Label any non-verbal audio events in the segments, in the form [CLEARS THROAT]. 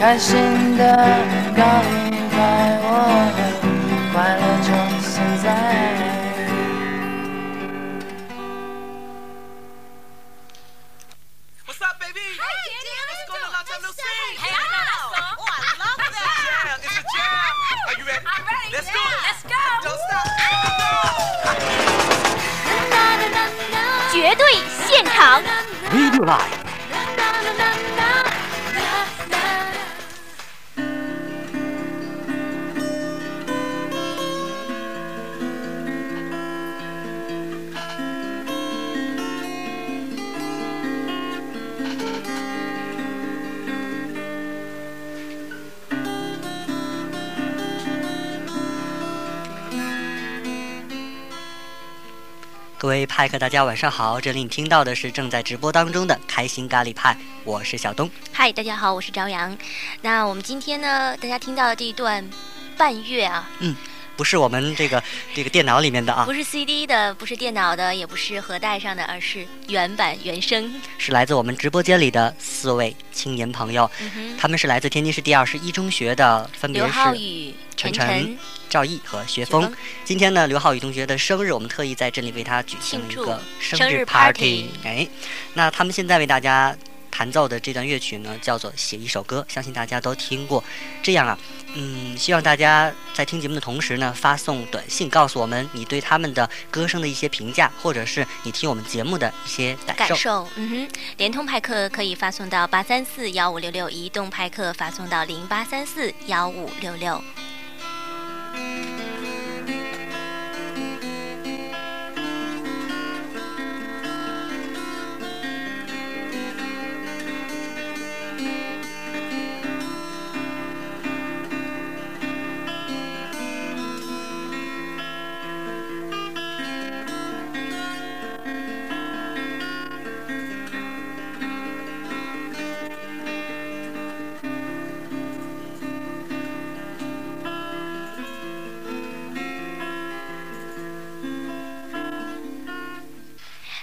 开心的告一拜，我快乐从现在。What's up, baby? 嗨，Daniel，这是谁？嗨，安娜！哦，I love that. It's a jam. Are you ready? I'm ready. Let's do it. Let's go. Don't stop. No. 绝对现场。Video Live。各位派客，大家晚上好！这里你听到的是正在直播当中的开心咖喱派，我是小东。嗨，大家好，我是朝阳。那我们今天呢，大家听到的这一段半月啊，嗯。不是我们这个这个电脑里面的啊，不是 CD 的，不是电脑的，也不是盒带上的，而是原版原声。是来自我们直播间里的四位青年朋友，他们是来自天津市第二十一中学的，分别是刘浩宇、晨晨、赵毅和学峰。今天呢，刘浩宇同学的生日，我们特意在这里为他举行一个生日 party。哎，那他们现在为大家。弹奏的这段乐曲呢，叫做《写一首歌》，相信大家都听过。这样啊，嗯，希望大家在听节目的同时呢，发送短信告诉我们你对他们的歌声的一些评价，或者是你听我们节目的一些感受。感受，嗯哼，联通派克可以发送到八三四幺五六六，移动派克发送到零八三四幺五六六。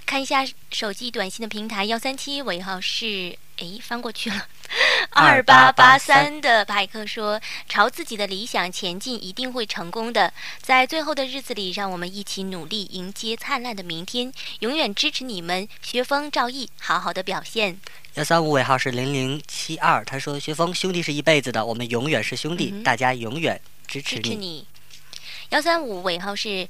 看一下手机短信的平台幺三七尾号是诶翻过去了 [LAUGHS] 二八八三的派克说朝自己的理想前进一定会成功的在最后的日子里让我们一起努力迎接灿烂的明天永远支持你们学风赵毅好好的表现幺三五尾号是零零七二他说学风兄弟是一辈子的我们永远是兄弟大家永远支持你幺三五尾号是。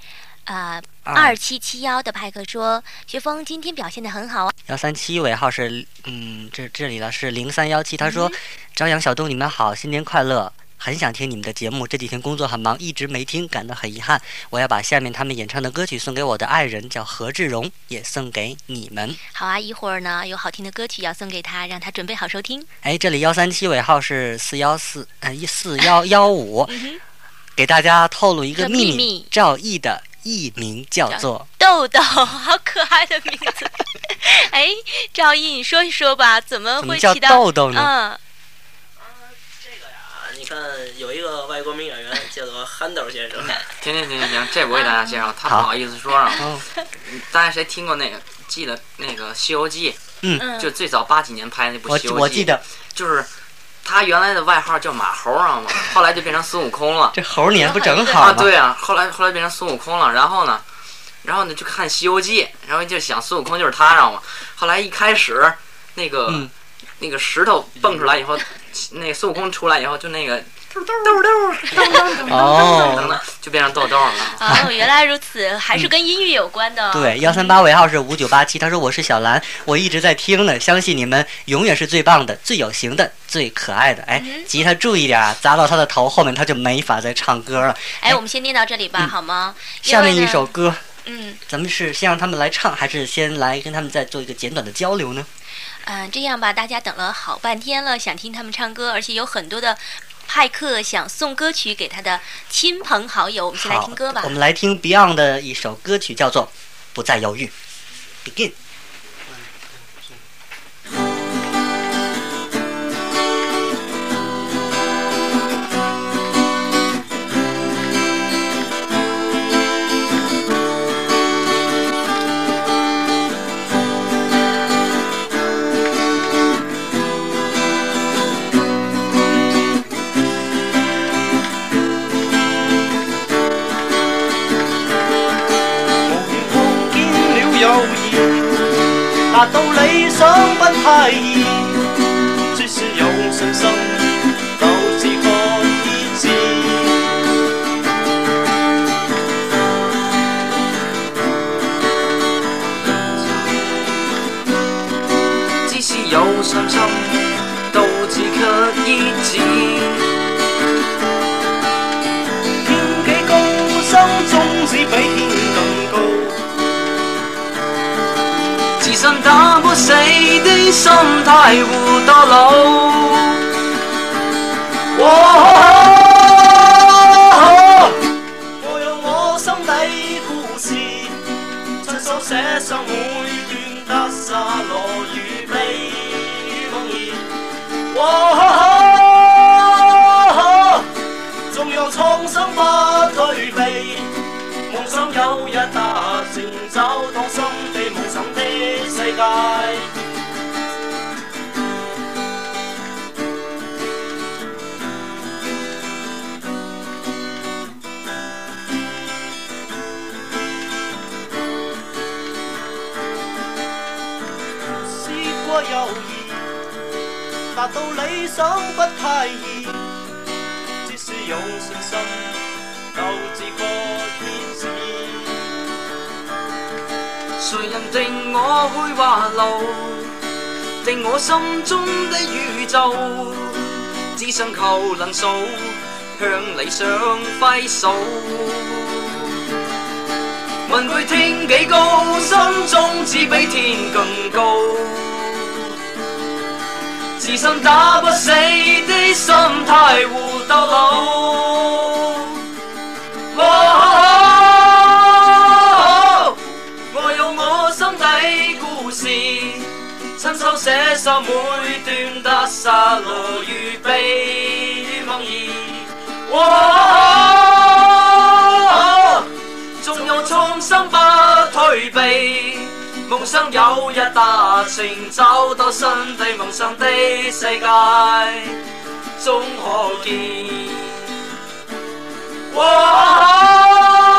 啊，二七七幺的派克说：“学峰今天表现的很好啊。”幺三七尾号是，嗯，这这里呢是零三幺七。他说：“朝阳小东，你们好，新年快乐！很想听你们的节目，这几天工作很忙，一直没听，感到很遗憾。我要把下面他们演唱的歌曲送给我的爱人，叫何志荣，也送给你们。”好啊，一会儿呢有好听的歌曲要送给他，让他准备好收听。哎，这里幺三七尾号是四幺四，呃，一四幺幺五。[LAUGHS] 给大家透露一个秘密：赵毅的。艺名叫做豆豆，[LAUGHS] 好可爱的名字。[LAUGHS] 哎，赵毅，你说一说吧，怎么会起到豆豆呢？啊，这个呀，你看有一个外国名演员叫做憨豆先生。行行行行行，这不给大家介绍，他不好意思说啊。大家谁听过那个？记得那个《西游记》？嗯，就最早八几年拍那部《西游记》。我记得就是。他原来的外号叫马猴道嘛，后来就变成孙悟空了。这猴年不正好吗？对啊，后来后来变成孙悟空了，然后呢，然后呢就看《西游记》，然后就想孙悟空就是他知道吗？后来一开始，那个那个石头蹦出来以后。那孙悟空出来以后，就那个豆豆豆豆，[LAUGHS] 哦，就变成豆豆了。哦，原来如此，还是跟音乐有关的。对，幺三八尾号是五九八七。他说我是小兰，我一直在听呢。相信你们永远是最棒的、最有型的、最可爱的。哎，吉他注意点啊，砸到他的头后面，他就没法再唱歌了。哎，我们先念到这里吧，好吗？下面一首歌，嗯，咱们是先让他们来唱，还是先来跟他们再做一个简短的交流呢？嗯，这样吧，大家等了好半天了，想听他们唱歌，而且有很多的派克想送歌曲给他的亲朋好友，我们先来听歌吧。我们来听 Beyond 的一首歌曲，叫做《不再犹豫》。Begin。信打不死的心态活到老。Wo h 我有我心底故事，亲手写上每段得失乐与悲与梦魇。Wo h 纵有创伤不退避，梦想有日达成找到心。世界。试过又易，达到理想不太易，只是有信心，就似个天使。谁人定我去或留？定我心中的宇宙，只想求能扫向理想挥手。问句天几高？心中只比天更高。自信打不死的心态活到老。写上每段得失，乐与悲，梦儿。哇纵有创伤不退避，梦想有日达成，找到新地，梦想的世界终可见。哇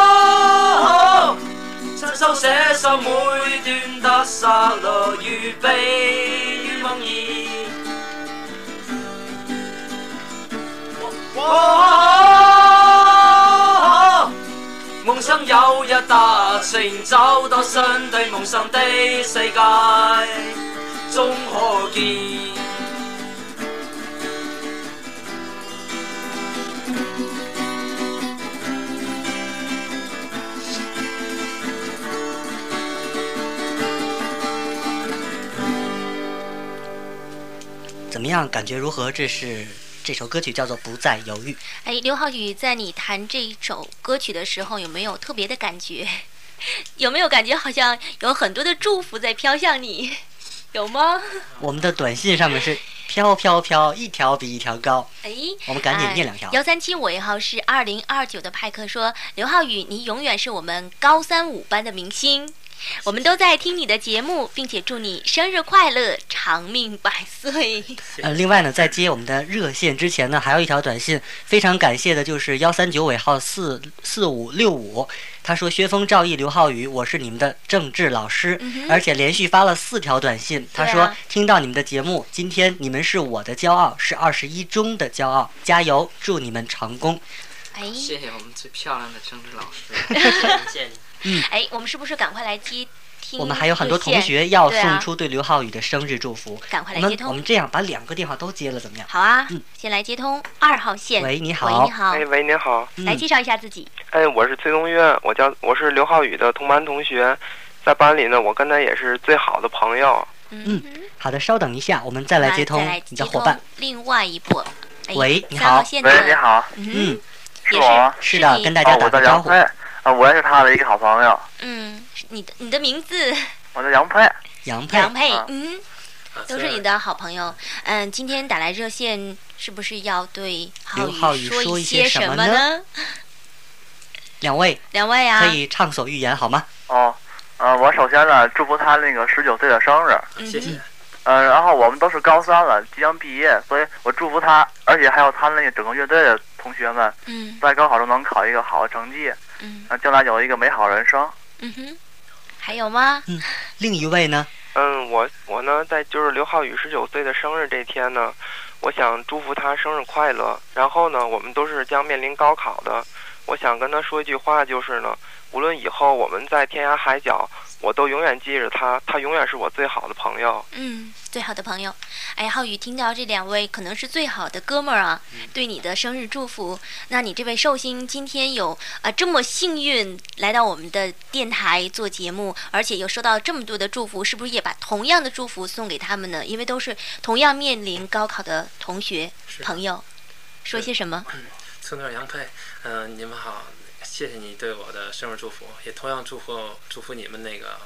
书写上每段得失来预备梦儿。梦想有日达成，找到相对梦想的世界，终可见。样感觉如何？这是这首歌曲叫做《不再犹豫》。哎，刘浩宇，在你弹这一首歌曲的时候，有没有特别的感觉？[LAUGHS] 有没有感觉好像有很多的祝福在飘向你？[LAUGHS] 有吗？[LAUGHS] 我们的短信上面是飘飘飘，一条比一条高。哎，我们赶紧念两条。幺三七，尾号是二零二九的派克说：“刘浩宇，你永远是我们高三五班的明星。”我们都在听你的节目，并且祝你生日快乐，长命百岁。[LAUGHS] 呃，另外呢，在接我们的热线之前呢，还有一条短信，非常感谢的就是幺三九尾号四四五六五，他说薛峰、赵毅、刘浩宇，我是你们的政治老师，而且连续发了四条短信，他说听到你们的节目，今天你们是我的骄傲，是二十一中的骄傲，加油，祝你们成功。哎，谢谢我们最漂亮的政治老师，[LAUGHS] 谢谢。嗯，哎，我们是不是赶快来接听？我们还有很多同学要送出对刘浩宇的生日祝福，赶快来接通。我们我们这样把两个电话都接了，怎么样？好啊，嗯，先来接通二号线。喂，你好。喂，你好。哎，喂，你好。来介绍一下自己。哎，我是崔东月，我叫我是刘浩宇的同班同学，在班里呢，我跟他也是最好的朋友。嗯，好的，稍等一下，我们再来接通你的伙伴。另外一部，喂，你好。喂，你好。嗯，是我，是的，跟大家打个招呼。啊，我也是他的一个好朋友。嗯，你的你的名字？我叫杨佩。杨佩。杨佩，嗯，都是你的好朋友。嗯，今天打来热线，是不是要对浩宇说一些什么呢？[LAUGHS] 两位，两位可以畅所欲言，好吗？哦，呃，我首先呢，祝福他那个十九岁的生日，谢谢。嗯，然后我们都是高三了，即将毕业，所以我祝福他，而且还有他那个整个乐队的同学们，嗯，在高考中能考一个好的成绩。啊，将来有一个美好人生。嗯哼，还有吗？嗯，另一位呢？嗯，我我呢，在就是刘浩宇十九岁的生日这天呢，我想祝福他生日快乐。然后呢，我们都是将面临高考的，我想跟他说一句话，就是呢，无论以后我们在天涯海角。我都永远记着他，他永远是我最好的朋友。嗯，最好的朋友。哎，浩宇，听到这两位可能是最好的哥们儿啊，对你的生日祝福。那你这位寿星今天有啊这么幸运来到我们的电台做节目，而且又收到这么多的祝福，是不是也把同样的祝福送给他们呢？因为都是同样面临高考的同学朋友，说些什么？嗯，孙德阳，嗯，你们好。谢谢你对我的生日祝福，也同样祝福祝福你们那个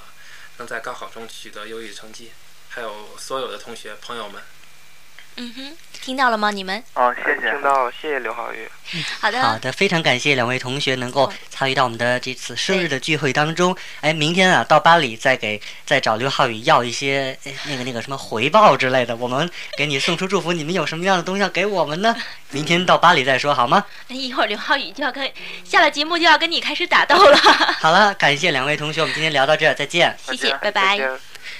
能在高考中取得优异成绩，还有所有的同学朋友们。嗯哼，听到了吗？你们哦，谢谢听到，谢谢刘浩宇。好的，好的，非常感谢两位同学能够参与到我们的这次生日的聚会当中。哎，明天啊，到班里再给再找刘浩宇要一些哎、那个那个什么回报之类的。我们给你送出祝福，你们有什么样的东西要给我们呢？[LAUGHS] 明天到班里再说好吗？那一会儿刘浩宇就要跟下了节目就要跟你开始打斗了。好了，感谢两位同学，我们今天聊到这，再见。谢谢，拜拜。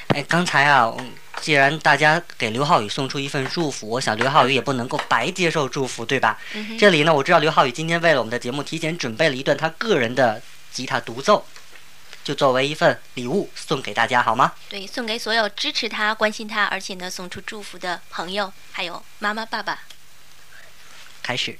哎，刚才啊，我。既然大家给刘浩宇送出一份祝福，我想刘浩宇也不能够白接受祝福，对吧？这里呢，我知道刘浩宇今天为了我们的节目，提前准备了一段他个人的吉他独奏，就作为一份礼物送给大家，好吗？对，送给所有支持他、关心他，而且呢送出祝福的朋友，还有妈妈、爸爸。开始。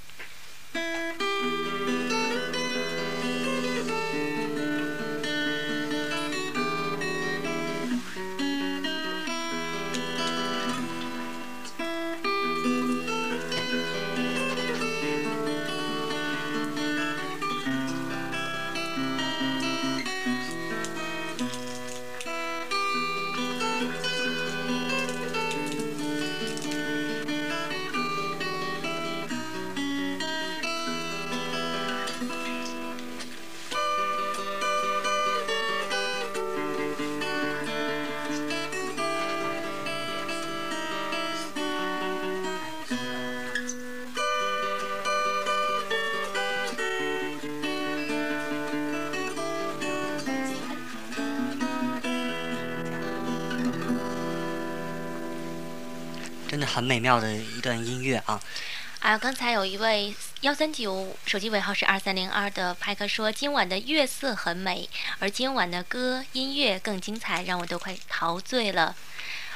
很美妙的一段音乐啊！啊，刚才有一位幺三九手机尾号是二三零二的拍客说，今晚的月色很美，而今晚的歌音乐更精彩，让我都快陶醉了。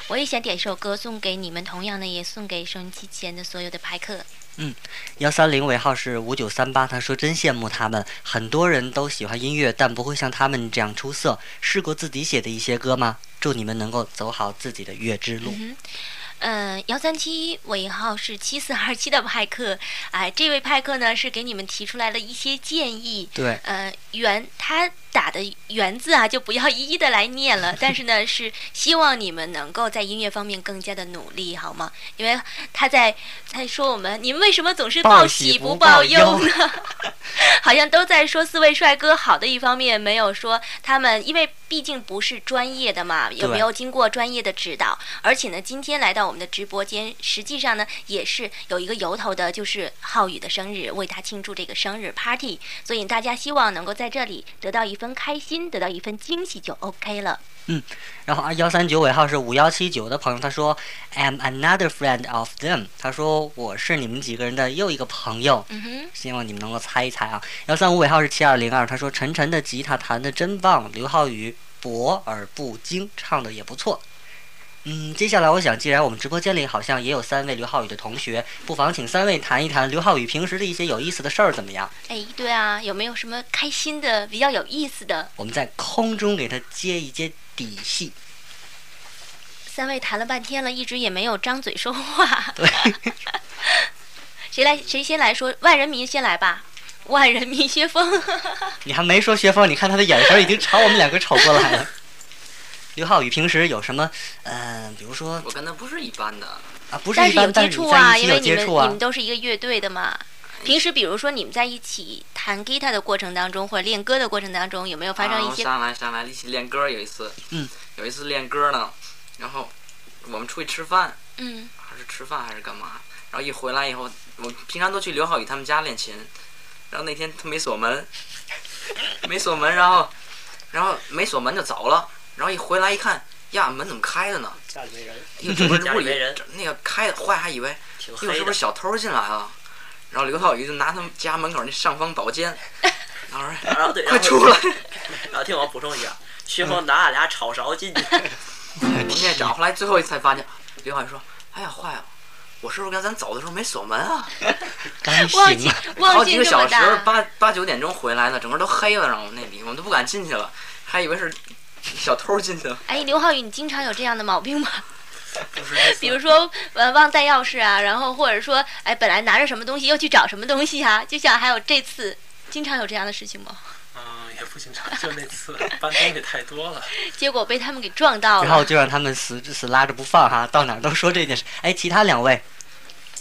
我也想点一首歌送给你们，同样呢，也送给收音机前的所有的拍客。嗯，幺三零尾号是五九三八，他说真羡慕他们，很多人都喜欢音乐，但不会像他们这样出色。试过自己写的一些歌吗？祝你们能够走好自己的乐之路。嗯，幺三七尾号是七四二七的派克，哎，这位派克呢是给你们提出来了一些建议，对，呃，原他。打的“原字啊，就不要一一的来念了。[LAUGHS] 但是呢，是希望你们能够在音乐方面更加的努力，好吗？因为他在在说我们，你们为什么总是报喜不报忧呢？[LAUGHS] 好像都在说四位帅哥好的一方面，没有说他们，因为毕竟不是专业的嘛，有没有经过专业的指导？而且呢，今天来到我们的直播间，实际上呢也是有一个由头的，就是浩宇的生日，为他庆祝这个生日 party。所以大家希望能够在这里得到一份。开心得到一份惊喜就 OK 了。嗯，然后啊，幺三九尾号是五幺七九的朋友，他说，I'm another friend of them。他说我是你们几个人的又一个朋友。嗯哼，希望你们能够猜一猜啊。幺三五尾号是七二零二，他说陈晨的吉他弹得真棒，刘浩宇博而不精，唱的也不错。嗯，接下来我想，既然我们直播间里好像也有三位刘浩宇的同学，不妨请三位谈一谈刘浩宇平时的一些有意思的事儿，怎么样？哎，对啊，有没有什么开心的、比较有意思的？我们在空中给他接一接底细。三位谈了半天了，一直也没有张嘴说话。对。[LAUGHS] 谁来？谁先来说？万人迷先来吧。万人迷薛峰。[LAUGHS] 你还没说薛峰，你看他的眼神已经朝我们两个瞅过来了。刘浩宇平时有什么？呃，比如说我跟他不是一般的啊，不是一般接触啊，因为你们你们都是一个乐队的嘛。平时比如说你们在一起弹吉他的过程当中，或者练歌的过程当中，有没有发生一些？上来上来一起练歌，有一次，嗯，有一次练歌呢，然后我们出去吃饭，嗯，还是吃饭还是干嘛？然后一回来以后，我平常都去刘浩宇他们家练琴，然后那天他没锁门，没锁门，然后然后没锁门就走了。然后一回来一看呀，门怎么开着呢？家里没人。[LAUGHS] 那个开的坏，还以为，是不是小偷进来了？然后刘浩宇就拿他们家门口那尚方宝剑，然啊，快出来！然后 [LAUGHS] [LAUGHS] 听我补充一下，徐峰拿了俩炒勺进去。后面找回来，最后才发现刘浩宇说：“哎呀，坏了！我是不是跟咱走的时候没锁门啊？”忘记了，好几个小时，八八九点钟回来呢，整个都黑了，然后那里我们都不敢进去了，还以为是。[LAUGHS] 小偷进去了。哎，刘浩宇，你经常有这样的毛病吗？[LAUGHS] 比如说，呃，忘带钥匙啊，然后或者说，哎，本来拿着什么东西，又去找什么东西啊，就像还有这次，经常有这样的事情吗？嗯，也不经常，就那次搬东西太多了，[LAUGHS] 结果被他们给撞到了。然后就让他们死死拉着不放哈，到哪儿都说这件事。哎，其他两位，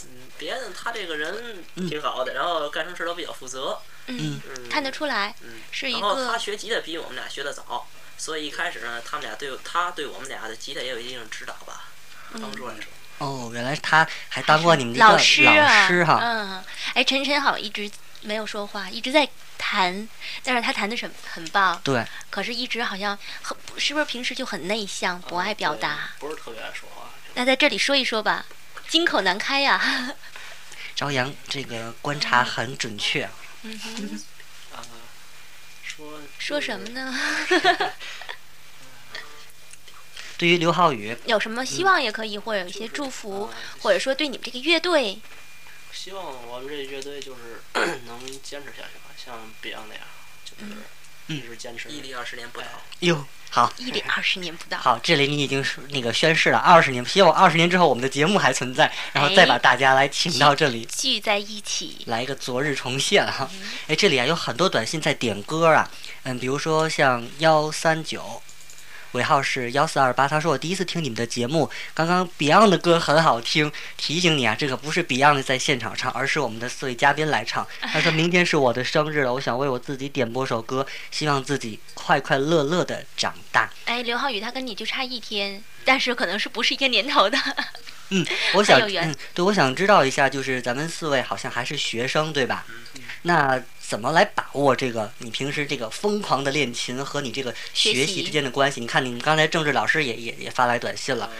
嗯，别的他这个人挺好的，然后干什么事都比较负责。嗯，嗯看得出来。嗯，是一个。他学吉的比我们俩学的早。所以一开始呢，他们俩对他对我们俩的吉他也有一定指导吧，帮助来说。哦，原来他还当过你们的老师哈。嗯，哎，晨晨好像一直没有说话，一直在弹，但是他弹的很很棒。对。可是，一直好像很是不是平时就很内向，不爱表达。不是特别爱说话。那在这里说一说吧，金口难开呀。[LAUGHS] 朝阳，这个观察很准确。嗯。[LAUGHS] 说什么呢？[LAUGHS] 对于刘浩宇，有什么希望也可以，或者有一些祝福，或者说对你们这个乐队，希望我们这乐队就是 [CLEARS THROAT] 能坚持下去吧，像 Beyond 那样，就是。嗯，就坚持，毅力二十年不到。哟，好，毅力二十年不到。好，这里你已经是那个宣誓了，二十年，希望二十年之后我们的节目还存在，然后再把大家来请到这里聚在一起，来一个昨日重现哈。哎，这里啊有很多短信在点歌啊，嗯，比如说像幺三九。尾号是幺四二八。他说：“我第一次听你们的节目，刚刚 Beyond 的歌很好听。提醒你啊，这个不是 Beyond 在现场唱，而是我们的四位嘉宾来唱。[LAUGHS] ”他说明天是我的生日了，我想为我自己点播首歌，希望自己快快乐乐的长大。哎，刘浩宇，他跟你就差一天，但是可能是不是一个年头的。[LAUGHS] 嗯，[LAUGHS] 我想嗯，对，我想知道一下，就是咱们四位好像还是学生对吧？那。怎么来把握这个？你平时这个疯狂的练琴和你这个学习之间的关系？你看，你刚才政治老师也也也发来短信了。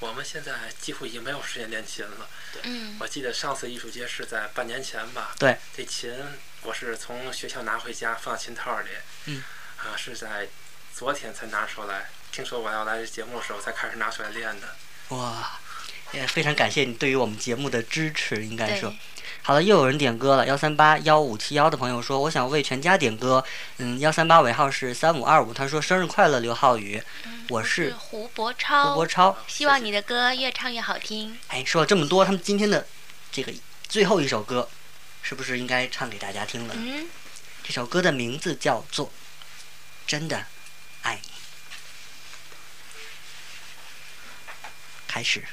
我们现在几乎已经没有时间练琴了。嗯。我记得上次艺术节是在半年前吧。对。这琴我是从学校拿回家放琴套里。嗯。啊，是在昨天才拿出来。听说我要来这节目的时候才开始拿出来练的。哇。也非常感谢你对于我们节目的支持，应该说。好了，又有人点歌了，幺三八幺五七幺的朋友说，我想为全家点歌。嗯，幺三八尾号是三五二五，他说生日快乐，刘浩宇。我是胡博超。胡博超，希望你的歌越唱越好听。哎，说了这么多，他们今天的这个最后一首歌，是不是应该唱给大家听了？嗯，这首歌的名字叫做《真的爱你》，开始。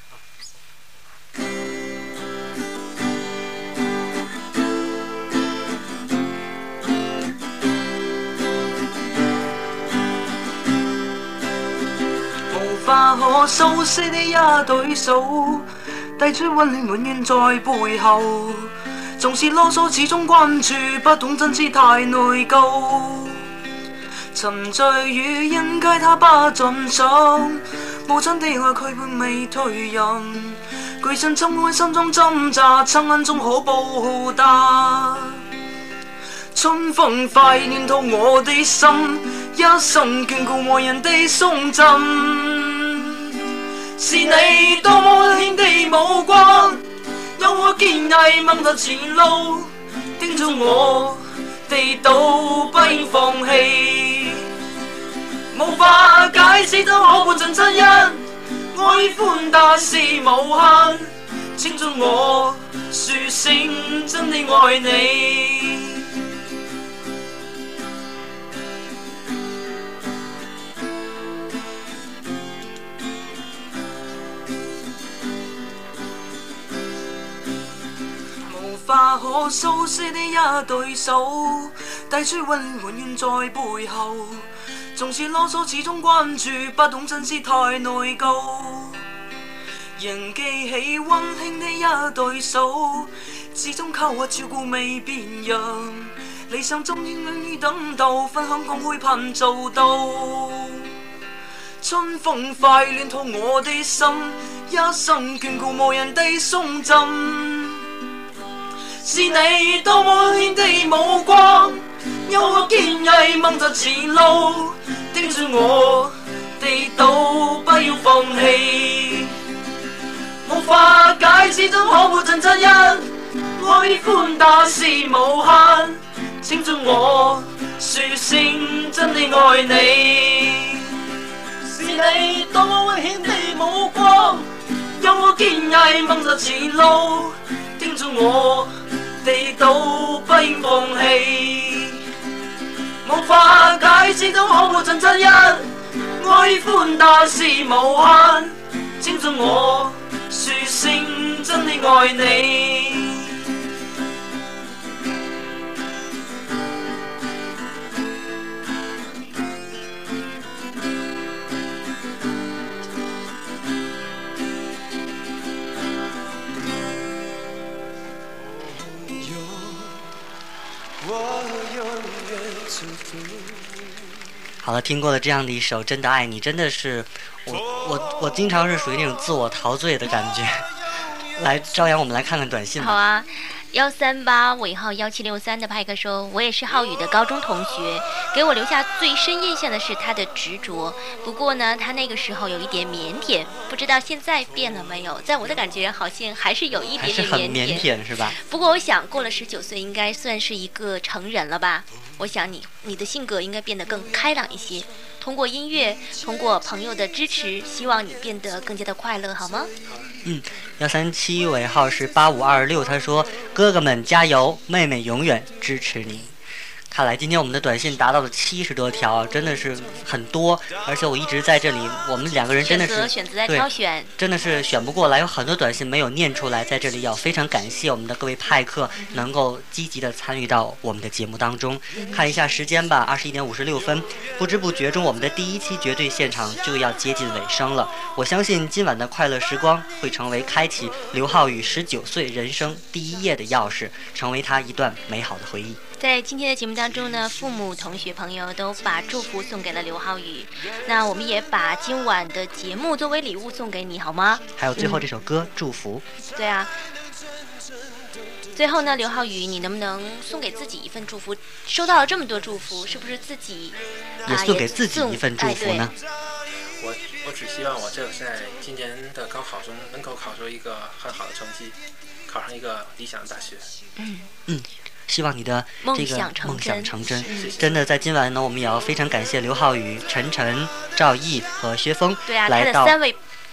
不可修饰的一对手，递出温暖永远在背后。总是啰嗦，始终关注，不懂珍惜太内疚。沉醉于恩归他不尽心，母亲的爱驱背未退隐，巨身侵开心中挣扎，亲恩终可报答。春风快暖透我的心，一生眷顾和人地送赠。是你多么坚的目光，有我坚毅望向前路，叮嘱我，地道不应放弃。无法解，释终可换尽真因，爱与宽大是无限，请准我说声真的爱你。化可收失的一对手，带出温暖远在背后，纵使啰嗦，始终关注，不懂珍惜太内疚。仍记起温馨的一对手，始终靠我照顾未变样，理想终于终于等到，分享光辉盼做到。春风快暖透我的心，一生眷顾无人地送赠。是你多么温馨的目光，让我坚毅望着前路，叮嘱我跌倒不要放弃。无法解释怎可抹尽恩怨，爱与宽大是无限，请准我说声真的爱你。是你多么温馨的目光，让我坚毅望着前路。叮嘱我，地道不应放弃。无法解释终可磨尽真因，爱宽大是无限。听从我说声真的爱你。好了，听过了这样的一首《真的爱你》，真的是我我我经常是属于那种自我陶醉的感觉。来，朝阳，我们来看看短信吧。幺三八尾号幺七六三的派克说：“我也是浩宇的高中同学，给我留下最深印象的是他的执着。不过呢，他那个时候有一点腼腆，不知道现在变了没有？在我的感觉，好像还是有一点点腼腆，是吧？不过我想，过了十九岁，应该算是一个成人了吧？我想你，你的性格应该变得更开朗一些。”通过音乐，通过朋友的支持，希望你变得更加的快乐，好吗？嗯，幺三七尾号是八五二六。他说：“哥哥们加油，妹妹永远支持你。”看来今天我们的短信达到了七十多条，真的是很多，而且我一直在这里，我们两个人真的是对，真的是选不过来，有很多短信没有念出来，在这里要非常感谢我们的各位派客能够积极的参与到我们的节目当中。看一下时间吧，二十一点五十六分，不知不觉中，我们的第一期绝对现场就要接近尾声了。我相信今晚的快乐时光会成为开启刘浩宇十九岁人生第一页的钥匙，成为他一段美好的回忆。在今天的节目当中呢，父母、同学、朋友都把祝福送给了刘浩宇，那我们也把今晚的节目作为礼物送给你，好吗？还有最后这首歌《祝福》。对啊。最后呢，刘浩宇，你能不能送给自己一份祝福？收到了这么多祝福，是不是自己也送给自己一份祝福呢？我我只希望我这个在今年的高考中能够考出一个很好的成绩，考上一个理想的大学。嗯嗯。希望你的这个梦想成真，真的在今晚呢，我们也要非常感谢刘浩宇、晨晨、赵毅和薛峰来到。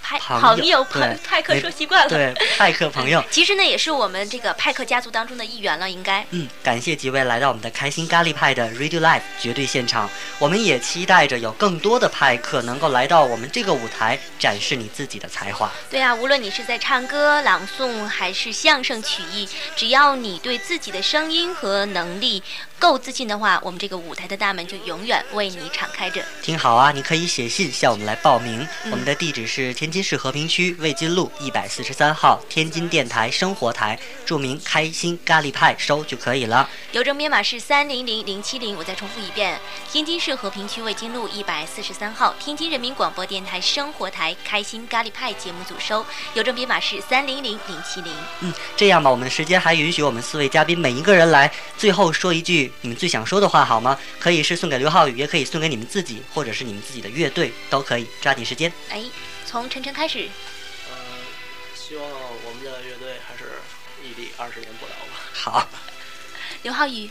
派朋友朋 [LAUGHS] 派，克说习惯了。对，派克朋友，[LAUGHS] 其实呢也是我们这个派克家族当中的一员了，应该。嗯，感谢几位来到我们的开心咖喱派的 Radio Live 绝对现场。我们也期待着有更多的派克能够来到我们这个舞台，展示你自己的才华。对啊，无论你是在唱歌、朗诵，还是相声、曲艺，只要你对自己的声音和能力。够自信的话，我们这个舞台的大门就永远为你敞开着。听好啊，你可以写信向我们来报名，我们的地址是天津市和平区卫津路一百四十三号天津电台生活台，注明“开心咖喱派”收就可以了。邮政编码是三零零零七零。我再重复一遍：天津市和平区卫津路一百四十三号天津人民广播电台生活台“开心咖喱派”节目组收。邮政编码是三零零零七零。嗯，这样吧，我们的时间还允许，我们四位嘉宾每一个人来最后说一句。你们最想说的话好吗？可以是送给刘浩宇，也可以送给你们自己，或者是你们自己的乐队，都可以。抓紧时间。哎，从晨晨开始。希望我们的乐队还是屹立二十年不老吧。好。刘浩宇。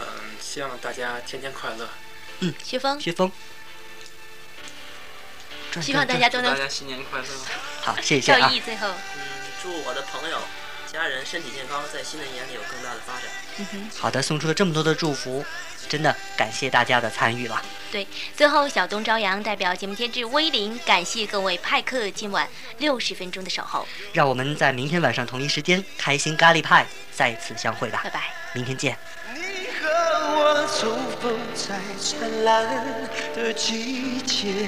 嗯，希望大家天天快乐。嗯，薛峰。薛峰。希望大家都能。大家新年快乐。好，谢谢。赵毅最后。嗯，祝我的朋友。家人身体健康，在新的一年里有更大的发展。好的，送出了这么多的祝福，真的感谢大家的参与了。对，最后小东朝阳代表节目监制威林，感谢各位派客今晚六十分钟的守候。让我们在明天晚上同一时间《开心咖喱派》再次相会吧，拜拜，明天见。我重逢在灿烂的季节，